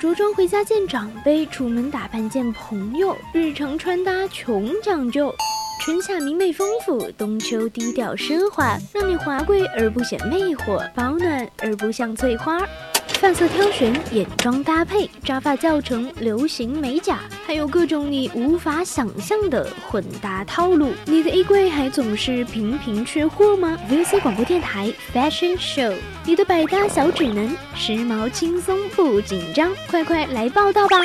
着装回家见长辈，出门打扮见朋友，日常穿搭穷讲究。春夏明媚丰富，冬秋低调奢华，让你华贵而不显魅惑，保暖而不像翠花。发色挑选，眼妆搭配，扎发教程，流行美甲，还有各种你无法想象的混搭套路。你的衣柜还总是频频缺货吗？VC 广播电台 Fashion Show，你的百搭小指南，时髦轻松不紧张，快快来报道吧！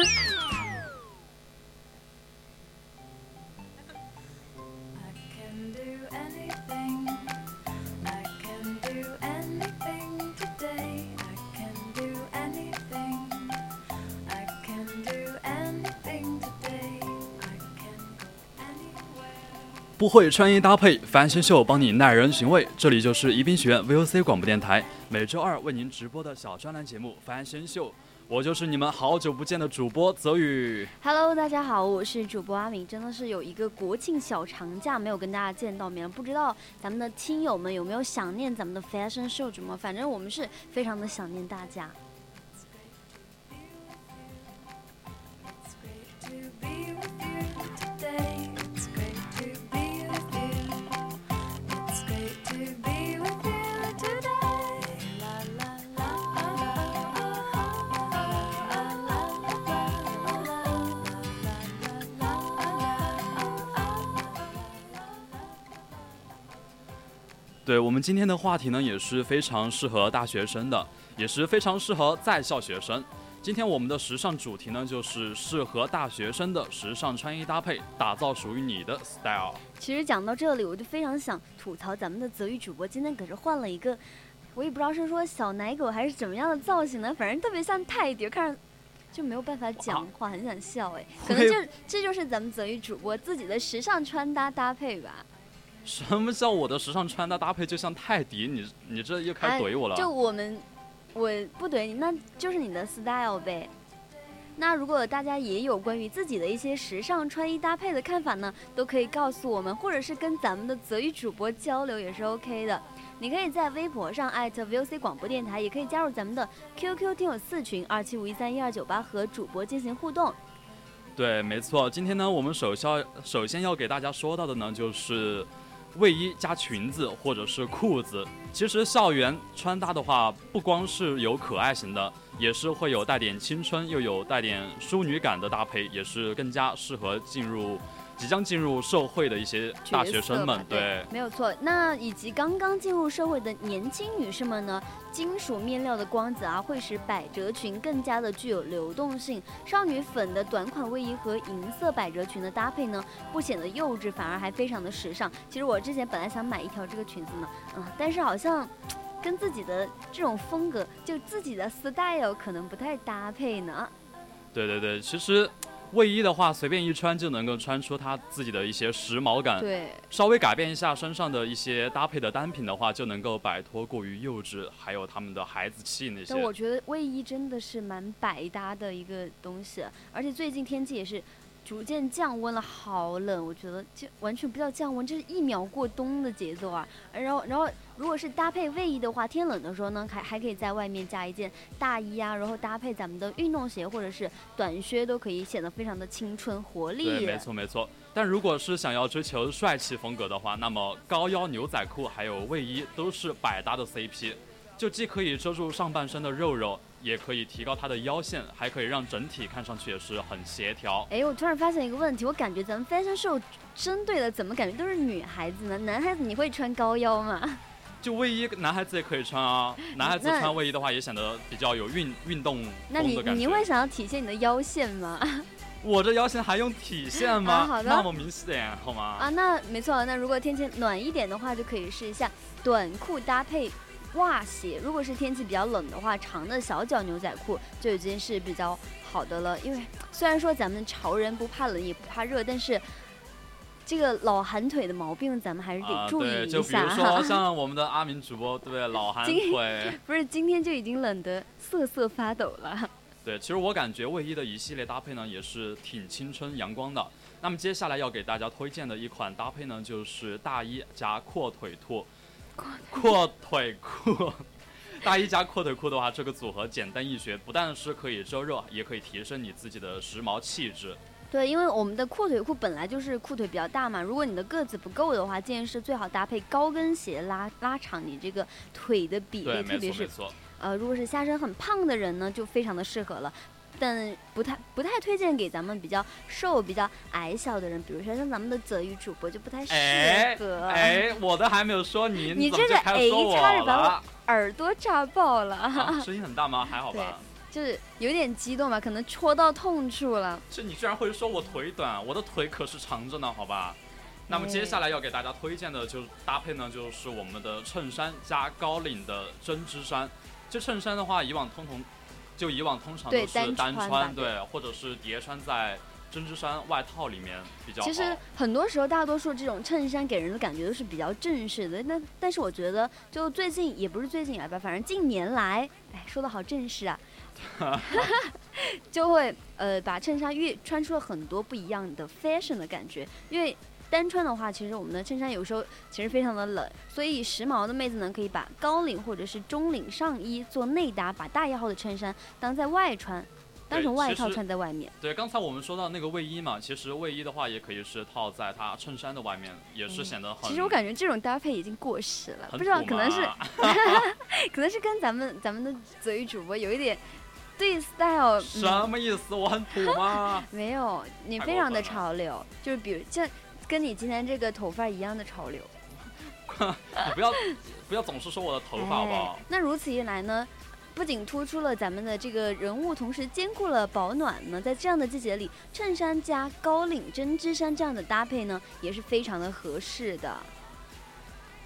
不会穿衣搭配，翻新秀帮你耐人寻味。这里就是宜宾学院 VOC 广播电台，每周二为您直播的小专栏节目《翻新秀》，我就是你们好久不见的主播泽宇。Hello，大家好，我是主播阿敏。真的是有一个国庆小长假没有跟大家见到面，不知道咱们的听友们有没有想念咱们的 Fashion Show 主播？反正我们是非常的想念大家。对我们今天的话题呢，也是非常适合大学生的，也是非常适合在校学生。今天我们的时尚主题呢，就是适合大学生的时尚穿衣搭配，打造属于你的 style。其实讲到这里，我就非常想吐槽咱们的泽宇主播，今天可是换了一个，我也不知道是说小奶狗还是怎么样的造型呢，反正特别像泰迪，看着就没有办法讲话，很想笑哎。可能就这就是咱们泽宇主播自己的时尚穿搭搭配吧。什么叫我的时尚穿搭搭配就像泰迪？你你这又开始怼我了？就我们，我不怼你，那就是你的 style 呗。那如果大家也有关于自己的一些时尚穿衣搭配的看法呢，都可以告诉我们，或者是跟咱们的泽宇主播交流也是 OK 的。你可以在微博上艾特 VOC 广播电台，也可以加入咱们的 QQ 听友四群二七五一三一二九八和主播进行互动。对，没错。今天呢，我们首先首先要给大家说到的呢，就是。卫衣加裙子或者是裤子，其实校园穿搭的话，不光是有可爱型的，也是会有带点青春又有带点淑女感的搭配，也是更加适合进入。即将进入社会的一些大学生们，对，没有错。那以及刚刚进入社会的年轻女士们呢？金属面料的光泽啊，会使百褶裙更加的具有流动性。少女粉的短款卫衣和银色百褶裙的搭配呢，不显得幼稚，反而还非常的时尚。其实我之前本来想买一条这个裙子呢，嗯，但是好像跟自己的这种风格，就自己的 style 可能不太搭配呢。对对对，其实。卫衣的话，随便一穿就能够穿出它自己的一些时髦感。对，稍微改变一下身上的一些搭配的单品的话，就能够摆脱过于幼稚，还有他们的孩子气那些。但我觉得卫衣真的是蛮百搭的一个东西，而且最近天气也是。逐渐降温了，好冷，我觉得就完全不叫降温，这是一秒过冬的节奏啊！然后，然后如果是搭配卫衣的话，天冷的时候呢，还还可以在外面加一件大衣啊，然后搭配咱们的运动鞋或者是短靴，都可以显得非常的青春活力。对，没错没错。但如果是想要追求帅气风格的话，那么高腰牛仔裤还有卫衣都是百搭的 CP，就既可以遮住上半身的肉肉。也可以提高它的腰线，还可以让整体看上去也是很协调。哎，我突然发现一个问题，我感觉咱们 fashion show 针对的怎么感觉都是女孩子呢？男孩子你会穿高腰吗？就卫衣，男孩子也可以穿啊。男孩子穿卫衣的话，也显得比较有运运动那你你会想要体现你的腰线吗？我这腰线还用体现吗？好的，那么明显好吗？啊，那没错。那如果天气暖一点的话，就可以试一下短裤搭配。袜鞋，如果是天气比较冷的话，长的小脚牛仔裤就已经是比较好的了。因为虽然说咱们潮人不怕冷也不怕热，但是这个老寒腿的毛病咱们还是得注意一下。就比如说 像我们的阿明主播，对不对？老寒腿，不是今天就已经冷得瑟瑟发抖了。对，其实我感觉卫衣的一系列搭配呢，也是挺青春阳光的。那么接下来要给大家推荐的一款搭配呢，就是大衣加阔腿兔。阔腿裤，大衣加阔腿裤的话，这个组合简单易学，不但是可以遮热，也可以提升你自己的时髦气质。对，因为我们的阔腿裤本来就是裤腿比较大嘛，如果你的个子不够的话，建议是最好搭配高跟鞋拉拉长你这个腿的比例，特别是呃，如果是下身很胖的人呢，就非常的适合了。但不太不太推荐给咱们比较瘦、比较矮小的人，比如说像咱们的泽宇主播就不太适合。哎，我的还没有说你，你这个哎，差点把我耳朵炸爆了。声音很大吗？还好吧。就是有点激动吧，可能戳到痛处了。这你居然会说我腿短，我的腿可是长着呢，好吧？那么接下来要给大家推荐的就搭配呢，就是我们的衬衫加高领的针织衫。这衬衫的话，以往通通就以往通常都是单穿，对，或者是叠穿在针织衫外套里面比较。其实很多时候，大多数这种衬衫给人的感觉都是比较正式的。那但是我觉得，就最近也不是最近来吧，反正近年来，哎，说的好正式啊。就会呃把衬衫越穿出了很多不一样的 fashion 的感觉，因为单穿的话，其实我们的衬衫有时候其实非常的冷，所以时髦的妹子呢可以把高领或者是中领上衣做内搭，把大一号的衬衫当在外穿，当成外套穿在外面。对，刚才我们说到那个卫衣嘛，其实卫衣的话也可以是套在它衬衫的外面，也是显得很。其实我感觉这种搭配已经过时了，不知道可能是 可能是跟咱们咱们的泽宇主播有一点。对，style 什么意思？我很土吗？没有，你非常的潮流，就是比如像跟你今天这个头发一样的潮流。你不要不要总是说我的头发好不好？那如此一来呢，不仅突出了咱们的这个人物，同时兼顾了保暖呢。在这样的季节里，衬衫加高领针织衫这样的搭配呢，也是非常的合适的。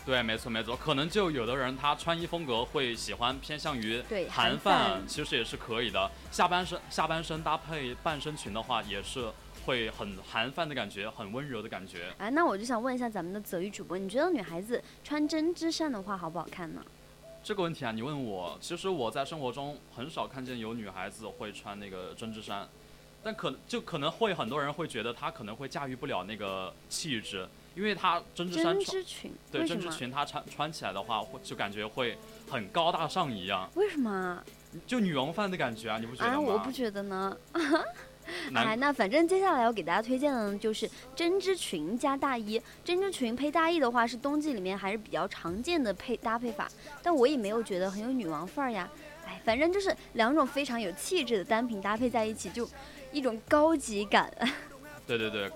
对，没错没错，可能就有的人他穿衣风格会喜欢偏向于韩范，其实也是可以的。下半身下半身搭配半身裙的话，也是会很韩范的感觉，很温柔的感觉。哎，那我就想问一下咱们的泽宇主播，你觉得女孩子穿针织衫的话好不好看呢？这个问题啊，你问我，其实我在生活中很少看见有女孩子会穿那个针织衫，但可就可能会很多人会觉得她可能会驾驭不了那个气质。因为她针织衫针织裙，对针织裙，她穿穿起来的话，会就感觉会很高大上一样。为什么？就女王范的感觉啊，你不觉得吗？我不觉得呢。哎，那反正接下来要给大家推荐的呢，就是针织裙加大衣。针织裙配大衣的话，是冬季里面还是比较常见的配搭配法，但我也没有觉得很有女王范儿呀。哎，反正就是两种非常有气质的单品搭配在一起，就一种高级感。对对对，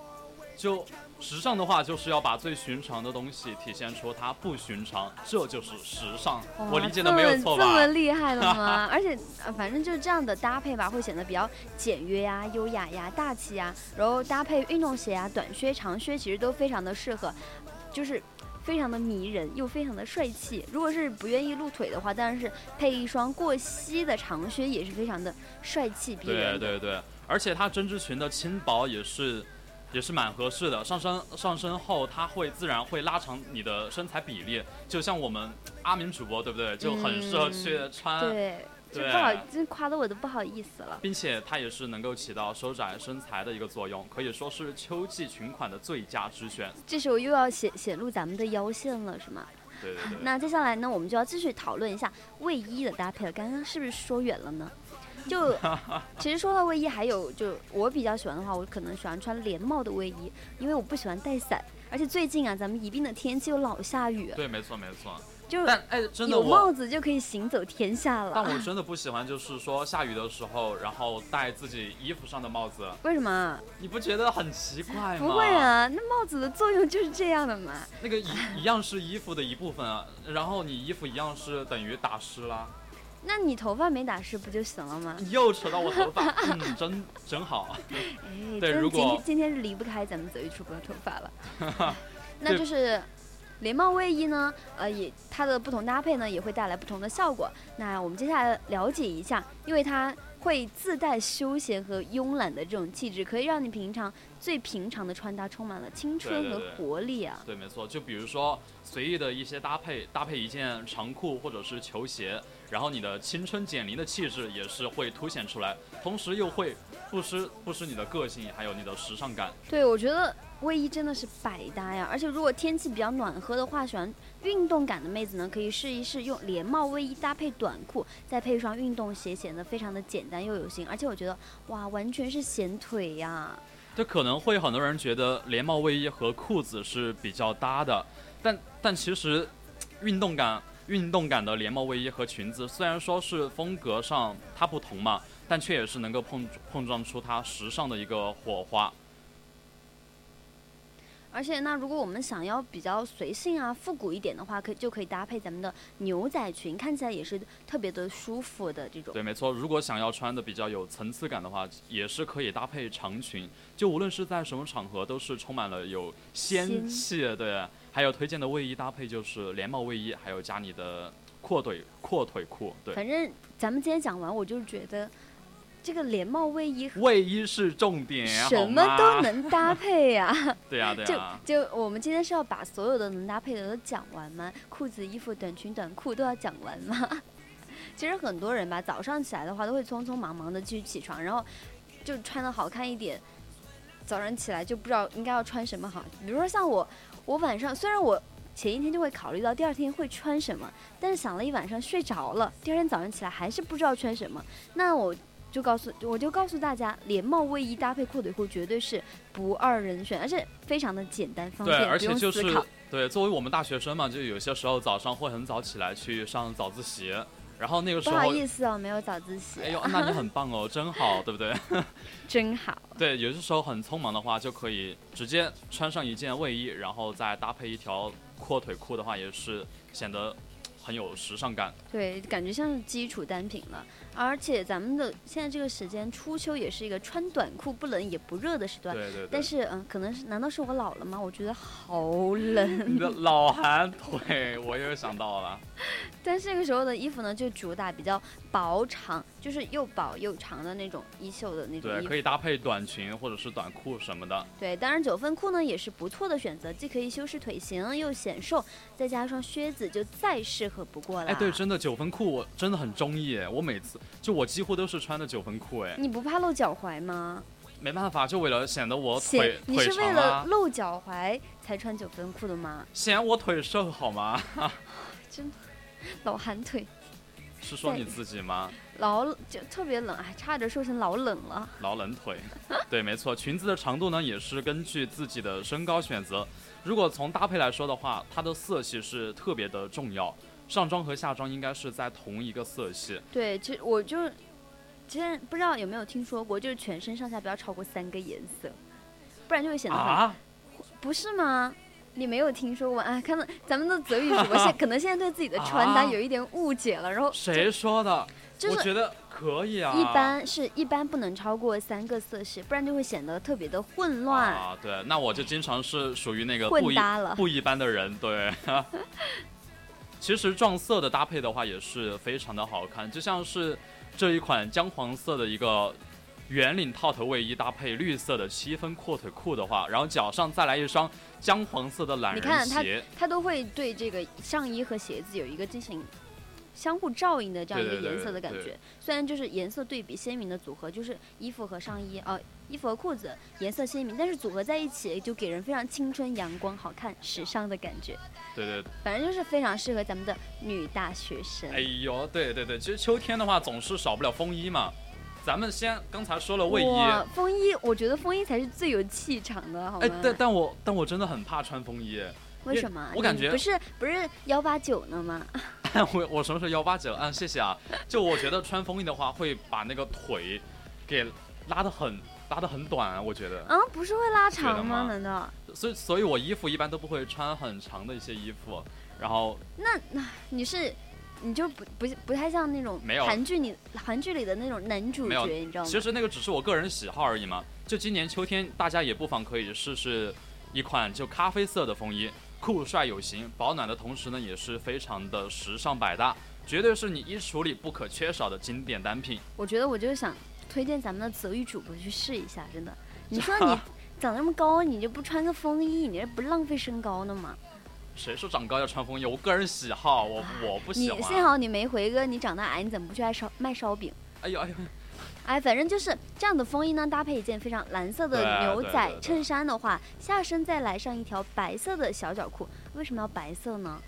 就。时尚的话，就是要把最寻常的东西体现出它不寻常，这就是时尚。我理解的没有错吧？这么厉害的吗？而且，反正就是这样的搭配吧，会显得比较简约呀、优雅呀、大气呀。然后搭配运动鞋啊、短靴、长靴，其实都非常的适合，就是非常的迷人又非常的帅气。如果是不愿意露腿的话，当然是配一双过膝的长靴也是非常的帅气逼人。对对对，而且它针织裙的轻薄也是。也是蛮合适的，上身上身后它会自然会拉长你的身材比例，就像我们阿明主播对不对？就很适合去穿。对，对，不好，真夸的我都不好意思了。并且它也是能够起到收窄身材的一个作用，可以说是秋季裙款的最佳之选。这时候又要显显露咱们的腰线了，是吗？对对对。那接下来呢，我们就要继续讨论一下卫衣的搭配了。刚刚是不是说远了呢？就其实说到卫衣，还有就我比较喜欢的话，我可能喜欢穿连帽的卫衣，因为我不喜欢带伞，而且最近啊，咱们宜宾的天气又老下雨。对，没错没错。就但哎，真的有帽子就可以行走天下了。但我真的不喜欢，就是说下雨的时候，然后戴自己衣服上的帽子。为什么？你不觉得很奇怪吗？不会啊，那帽子的作用就是这样的嘛。那个一一样是衣服的一部分啊，然后你衣服一样是等于打湿了。那你头发没打湿不就行了吗？又扯到我头发，嗯，真真好。哎，对，如果今天是离不开咱们泽宇主播的头发了。那就是连帽卫衣呢，呃，也它的不同搭配呢，也会带来不同的效果。那我们接下来了解一下，因为它会自带休闲和慵懒的这种气质，可以让你平常最平常的穿搭充满了青春和活力啊。对，没错。就比如说随意的一些搭配，搭配一件长裤或者是球鞋。然后你的青春减龄的气质也是会凸显出来，同时又会不失不失你的个性，还有你的时尚感。对，我觉得卫衣真的是百搭呀，而且如果天气比较暖和的话，喜欢运动感的妹子呢，可以试一试用连帽卫衣搭配短裤，再配一双运动鞋，显得非常的简单又有型。而且我觉得，哇，完全是显腿呀！这可能会很多人觉得连帽卫衣和裤子是比较搭的，但但其实，运动感运动感的连帽卫衣和裙子虽然说是风格上它不同嘛，但却也是能够碰碰撞出它时尚的一个火花。而且，那如果我们想要比较随性啊、复古一点的话，可就可以搭配咱们的牛仔裙，看起来也是特别的舒服的这种。对，没错。如果想要穿的比较有层次感的话，也是可以搭配长裙。就无论是在什么场合，都是充满了有仙气。对，还有推荐的卫衣搭配就是连帽卫衣，还有加你的阔腿阔腿裤。对，反正咱们今天讲完，我就觉得。这个连帽卫衣，卫衣是重点，什么都能搭配呀。对呀，对呀。就就我们今天是要把所有的能搭配的都讲完吗？裤子、衣服、短裙、短裤都要讲完吗？其实很多人吧，早上起来的话都会匆匆忙忙的继续起床，然后就穿的好看一点。早上起来就不知道应该要穿什么好。比如说像我，我晚上虽然我前一天就会考虑到第二天会穿什么，但是想了一晚上睡着了，第二天早上起来还是不知道穿什么。那我。就告诉我就告诉大家，连帽卫衣搭配阔腿裤绝对是不二人选，而且非常的简单方便，对，而且就是对，作为我们大学生嘛，就有些时候早上会很早起来去上早自习，然后那个时候不好意思哦，没有早自习。哎呦，那你很棒哦，真好，对不对？真好。对，有些时候很匆忙的话，就可以直接穿上一件卫衣，然后再搭配一条阔腿裤的话，也是显得很有时尚感。对，感觉像是基础单品了。而且咱们的现在这个时间，初秋也是一个穿短裤不冷也不热的时段。对对对。但是嗯，可能是难道是我老了吗？我觉得好冷。你的 老寒腿，我又想到了。但这个时候的衣服呢，就主打比较薄长，就是又薄又长的那种衣袖的那种。对，可以搭配短裙或者是短裤什么的。对，当然九分裤呢也是不错的选择，既可以修饰腿型又显瘦，再加上靴子就再适合不过了。哎，对，真的九分裤我真的很中意，我每次就我几乎都是穿的九分裤，哎。你不怕露脚踝吗？没办法，就为了显得我腿你是为了露脚踝才穿九分裤的吗？显我腿瘦好吗？真。老寒腿，是说你自己吗？老就特别冷，哎，差点说成老冷了。老冷腿，对，没错。裙子的长度呢，也是根据自己的身高选择。如果从搭配来说的话，它的色系是特别的重要。上装和下装应该是在同一个色系。对，其实我就，其实不知道有没有听说过，就是全身上下不要超过三个颜色，不然就会显得啊，不是吗？你没有听说过啊？看到咱们的泽宇主播现 可能现在对自己的穿搭有一点误解了，然后谁说的？我觉得可以啊。一般是一般不能超过三个色系，不然就会显得特别的混乱啊。对，那我就经常是属于那个混搭了不一般的人。对，其实撞色的搭配的话也是非常的好看，就像是这一款姜黄色的一个。圆领套头卫衣搭配绿色的七分阔腿裤的话，然后脚上再来一双姜黄色的懒人鞋。你看它，它都会对这个上衣和鞋子有一个进行相互照应的这样一个颜色的感觉。虽然就是颜色对比鲜明的组合，就是衣服和上衣啊，衣服和裤子颜色鲜明，但是组合在一起就给人非常青春阳光、好看、时尚的感觉。对对，反正就是非常适合咱们的女大学生。哎呦，对对对，其实秋天的话总是少不了风衣嘛。咱们先刚才说了卫衣，风衣，我觉得风衣才是最有气场的，好吗？哎，但但我但我真的很怕穿风衣，为什么？我感觉不是不是幺八九呢吗？我我什么时候幺八九？嗯，谢谢啊。就我觉得穿风衣的话，会把那个腿给拉得很拉的很短，啊我觉得。嗯，不是会拉长吗？难道？所以所以我衣服一般都不会穿很长的一些衣服，然后。那那你是？你就不不不太像那种韩剧里韩剧里的那种男主角，你知道吗？其实那个只是我个人喜好而已嘛。就今年秋天，大家也不妨可以试试一款就咖啡色的风衣，酷帅有型，保暖的同时呢，也是非常的时尚百搭，绝对是你衣橱里不可缺少的经典单品。我觉得我就是想推荐咱们的泽宇主播去试一下，真的。你说你长那么高，你就不穿个风衣，你这不浪费身高呢吗？谁说长高要穿风衣？我个人喜好，我我不喜欢。你幸好你没回哥，你长得矮，你怎么不去爱烧卖烧饼？哎呦哎呦，哎，反正就是这样的风衣呢，搭配一件非常蓝色的牛仔衬衫的话，下身再来上一条白色的小脚裤。为什么要白色呢？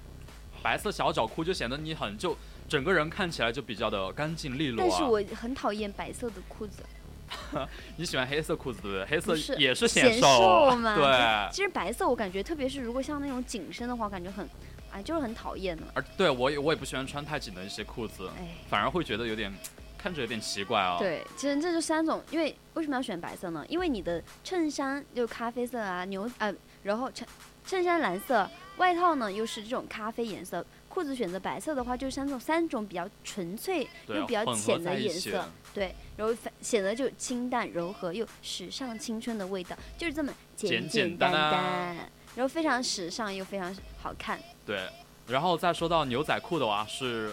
白色小脚裤就显得你很就整个人看起来就比较的干净利落啊。但是我很讨厌白色的裤子。你喜欢黑色裤子对不对？黑色也是显瘦瘦嘛对。其实白色我感觉，特别是如果像那种紧身的话，我感觉很，哎，就是很讨厌的。而对我也我也不喜欢穿太紧的一些裤子，哎，反而会觉得有点看着有点奇怪哦。对，其实这就三种，因为为什么要选白色呢？因为你的衬衫就咖啡色啊，牛呃，然后衬衬衫蓝色，外套呢又是这种咖啡颜色，裤子选择白色的话，就是三种三种比较纯粹又比较浅的颜色，对，然后显得就清淡柔和又时尚青春的味道，就是这么简简单单然后非常时尚又非常好看。对，然后再说到牛仔裤的话，是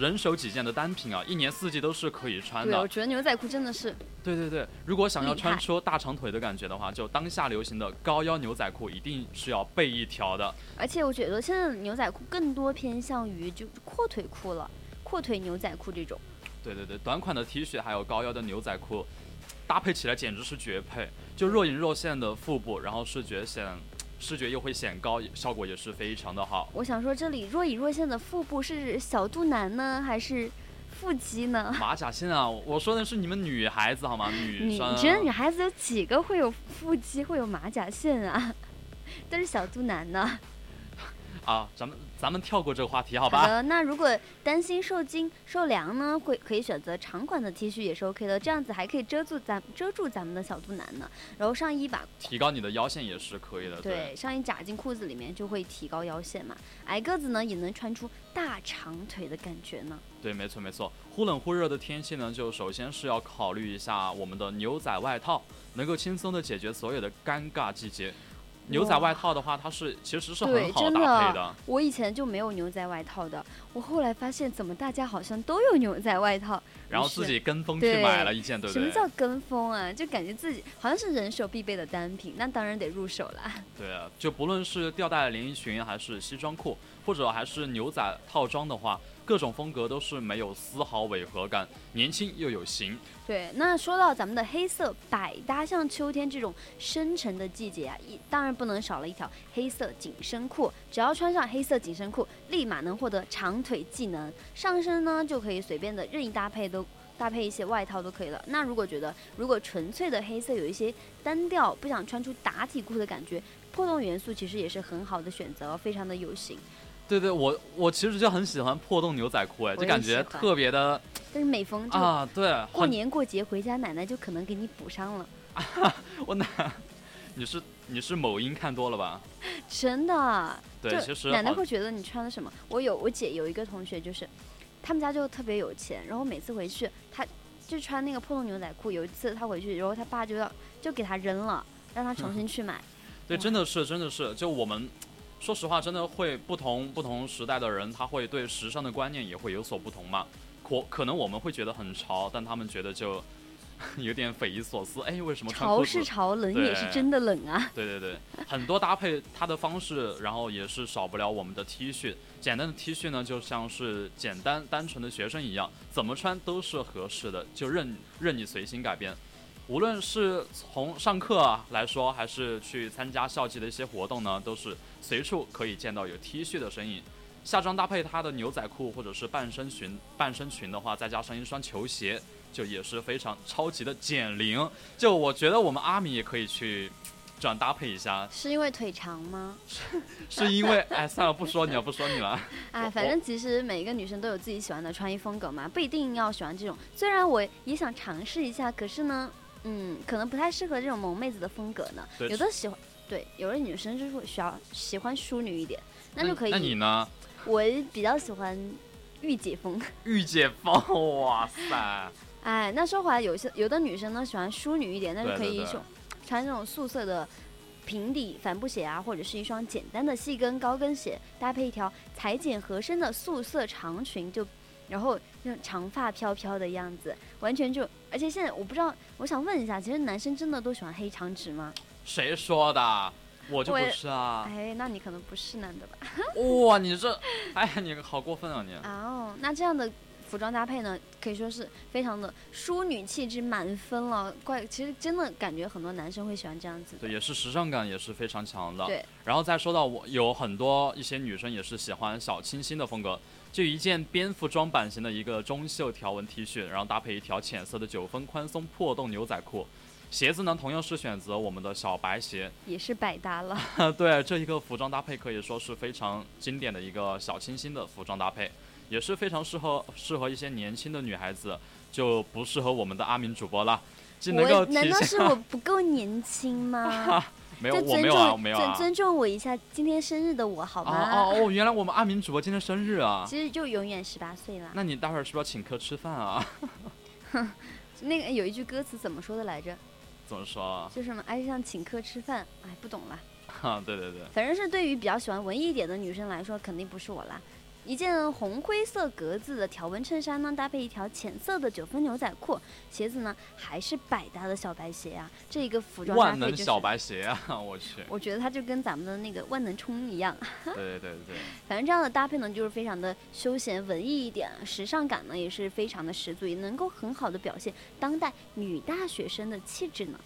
人手几件的单品啊，一年四季都是可以穿的，我。觉得牛仔裤真的是对对对，如果想要穿出大长腿的感觉的话，就当下流行的高腰牛仔裤一定是要备一条的。而且我觉得现在的牛仔裤更多偏向于就阔腿裤了，阔腿牛仔裤这种。对对对，短款的 T 恤还有高腰的牛仔裤，搭配起来简直是绝配。就若隐若现的腹部，然后视觉显，视觉又会显高，效果也是非常的好。我想说，这里若隐若现的腹部是小肚腩呢，还是腹肌呢？马甲线啊，我说的是你们女孩子好吗？女你生。你觉得女孩子有几个会有腹肌，会有马甲线啊？都是小肚腩呢。啊，咱们咱们跳过这个话题好吧？好的，那如果担心受惊受凉呢，会可以选择长款的 T 恤也是 OK 的，这样子还可以遮住咱遮住咱们的小肚腩呢。然后上衣吧提高你的腰线也是可以的。对，上衣夹进裤子里面就会提高腰线嘛。矮个子呢也能穿出大长腿的感觉呢。对，没错没错。忽冷忽热的天气呢，就首先是要考虑一下我们的牛仔外套，能够轻松的解决所有的尴尬季节。牛仔外套的话，它是其实是很好的搭配的。我以前就没有牛仔外套的，我后来发现怎么大家好像都有牛仔外套，然后自己跟风去买了一件，对不对？什么叫跟风啊？就感觉自己好像是人手必备的单品，那当然得入手啦。对啊，就不论是吊带连衣裙，还是西装裤，或者还是牛仔套装的话，各种风格都是没有丝毫违和感，年轻又有型。对，那说到咱们的黑色百搭，像秋天这种深沉的季节啊，一当然不能少了一条黑色紧身裤。只要穿上黑色紧身裤，立马能获得长腿技能，上身呢就可以随便的任意搭配都。搭配一些外套都可以了。那如果觉得如果纯粹的黑色有一些单调，不想穿出打底裤的感觉，破洞元素其实也是很好的选择，非常的有型。对对，我我其实就很喜欢破洞牛仔裤，哎，就感觉特别的但是每逢啊，对，过年过节回家，奶奶就可能给你补上了。我奶？你是你是某音看多了吧？真的，对，其实奶奶会觉得你穿的什么？我有我姐有一个同学，就是他们家就特别有钱，然后每次回去，他就穿那个破洞牛仔裤。有一次他回去，然后他爸就要就给他扔了，让他重新 去买。对，真的是，真的是，就我们说实话，真的会不同不同时代的人，他会对时尚的观念也会有所不同嘛。可可能我们会觉得很潮，但他们觉得就 有点匪夷所思。哎，为什么穿潮？是潮，冷也是真的冷啊。对对对，很多搭配它的方式，然后也是少不了我们的 T 恤。简单的 T 恤呢，就像是简单单纯的学生一样，怎么穿都是合适的，就任任你随心改变。无论是从上课啊来说，还是去参加校际的一些活动呢，都是随处可以见到有 T 恤的身影。下装搭配它的牛仔裤或者是半身裙，半身裙的话，再加上一双球鞋，就也是非常超级的减龄。就我觉得我们阿米也可以去这样搭配一下，是因为腿长吗？是因为哎，算了，不说你了，不说你了。哎，反正其实每一个女生都有自己喜欢的穿衣风格嘛，不一定要喜欢这种。虽然我也想尝试一下，可是呢，嗯，可能不太适合这种萌妹子的风格呢。有的喜欢，对，有的女生就是会需要喜欢淑女一点，那就可以。那你呢？我比较喜欢御姐风。御姐风，哇塞！哎，那说回来，有些有的女生呢喜欢淑女一点，那就可以一种穿这种素色的平底帆布鞋啊，或者是一双简单的细跟高跟鞋，搭配一条裁剪合身的素色长裙，就然后那种长发飘飘的样子，完全就，而且现在我不知道，我想问一下，其实男生真的都喜欢黑长直吗？谁说的？我就不是啊！哎，那你可能不是男的吧？哇，你这，哎呀，你好过分啊你！哦，那这样的服装搭配呢，可以说是非常的淑女气质满分了。怪，其实真的感觉很多男生会喜欢这样子的。对，也是时尚感也是非常强的。对，然后再说到我有很多一些女生也是喜欢小清新的风格，就一件蝙蝠装版型的一个中袖条纹 T 恤，然后搭配一条浅色的九分宽松破洞牛仔裤。鞋子呢，同样是选择我们的小白鞋，也是百搭了。对，这一个服装搭配可以说是非常经典的一个小清新的服装搭配，也是非常适合适合一些年轻的女孩子，就不适合我们的阿明主播啦。既能够我难道是我不够年轻吗？没有我没有啊，没有啊。尊尊重我一下，今天生日的我好哦吗？哦哦，原来我们阿明主播今天生日啊！其实就永远十八岁啦。那你待会儿是不是要请客吃饭啊？那个有一句歌词怎么说的来着？怎么说啊？就什么爱上请客吃饭，哎，不懂了。哈，对对对，反正是对于比较喜欢文艺一点的女生来说，肯定不是我啦。一件红灰色格子的条纹衬衫呢，搭配一条浅色的九分牛仔裤，鞋子呢还是百搭的小白鞋啊。这一个服装万能小白鞋啊！我去，我觉得它就跟咱们的那个万能冲一样。对对对对，反正这样的搭配呢，就是非常的休闲文艺一点，时尚感呢也是非常的十足，也能够很好的表现当代女大学生的气质呢。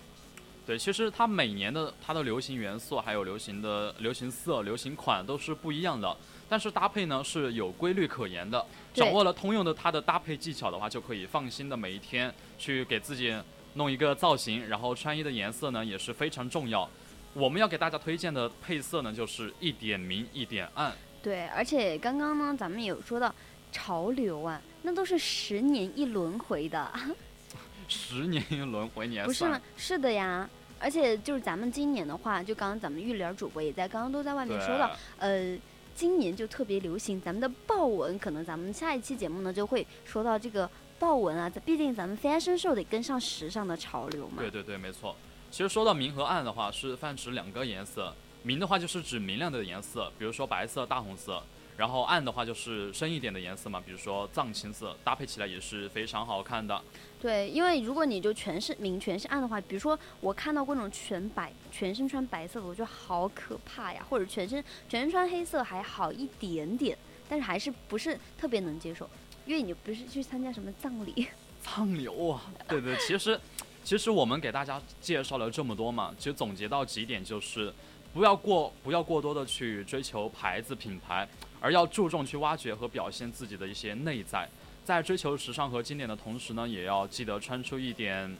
对，其实它每年的它的流行元素还有流行的流行色、流行款都是不一样的，但是搭配呢是有规律可言的。掌握了通用的它的搭配技巧的话，就可以放心的每一天去给自己弄一个造型，然后穿衣的颜色呢也是非常重要。我们要给大家推荐的配色呢，就是一点明一点暗。对，而且刚刚呢，咱们有说到潮流啊，那都是十年一轮回的，十年一轮回，你还不是吗？是的呀。而且就是咱们今年的话，就刚刚咱们玉莲主播也在刚刚都在外面说到，呃，今年就特别流行咱们的豹纹，可能咱们下一期节目呢就会说到这个豹纹啊，毕竟咱们 fashion show 得跟上时尚的潮流嘛。对对对，没错。其实说到明和暗的话，是泛指两个颜色。明的话就是指明亮的颜色，比如说白色、大红色；然后暗的话就是深一点的颜色嘛，比如说藏青色，搭配起来也是非常好看的。对，因为如果你就全是明全是暗的话，比如说我看到过那种全白、全身穿白色的，我觉得好可怕呀；或者全身全身穿黑色还好一点点，但是还是不是特别能接受，因为你不是去参加什么葬礼。藏流啊，对对，其实其实我们给大家介绍了这么多嘛，其实总结到几点就是，不要过不要过多的去追求牌子品牌，而要注重去挖掘和表现自己的一些内在。在追求时尚和经典的同时呢，也要记得穿出一点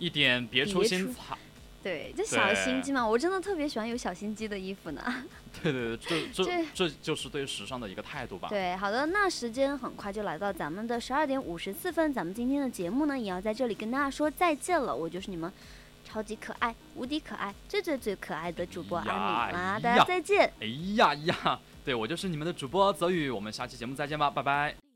一点别出心裁。对，就小心机嘛，我真的特别喜欢有小心机的衣服呢。对对对，这这这这就是对时尚的一个态度吧。对，好的，那时间很快就来到咱们的十二点五十四分，咱们今天的节目呢，也要在这里跟大家说再见了。我就是你们超级可爱、无敌可爱、最最最可爱的主播阿敏啦，大家再见。哎呀呀，对我就是你们的主播泽宇，我们下期节目再见吧，拜拜。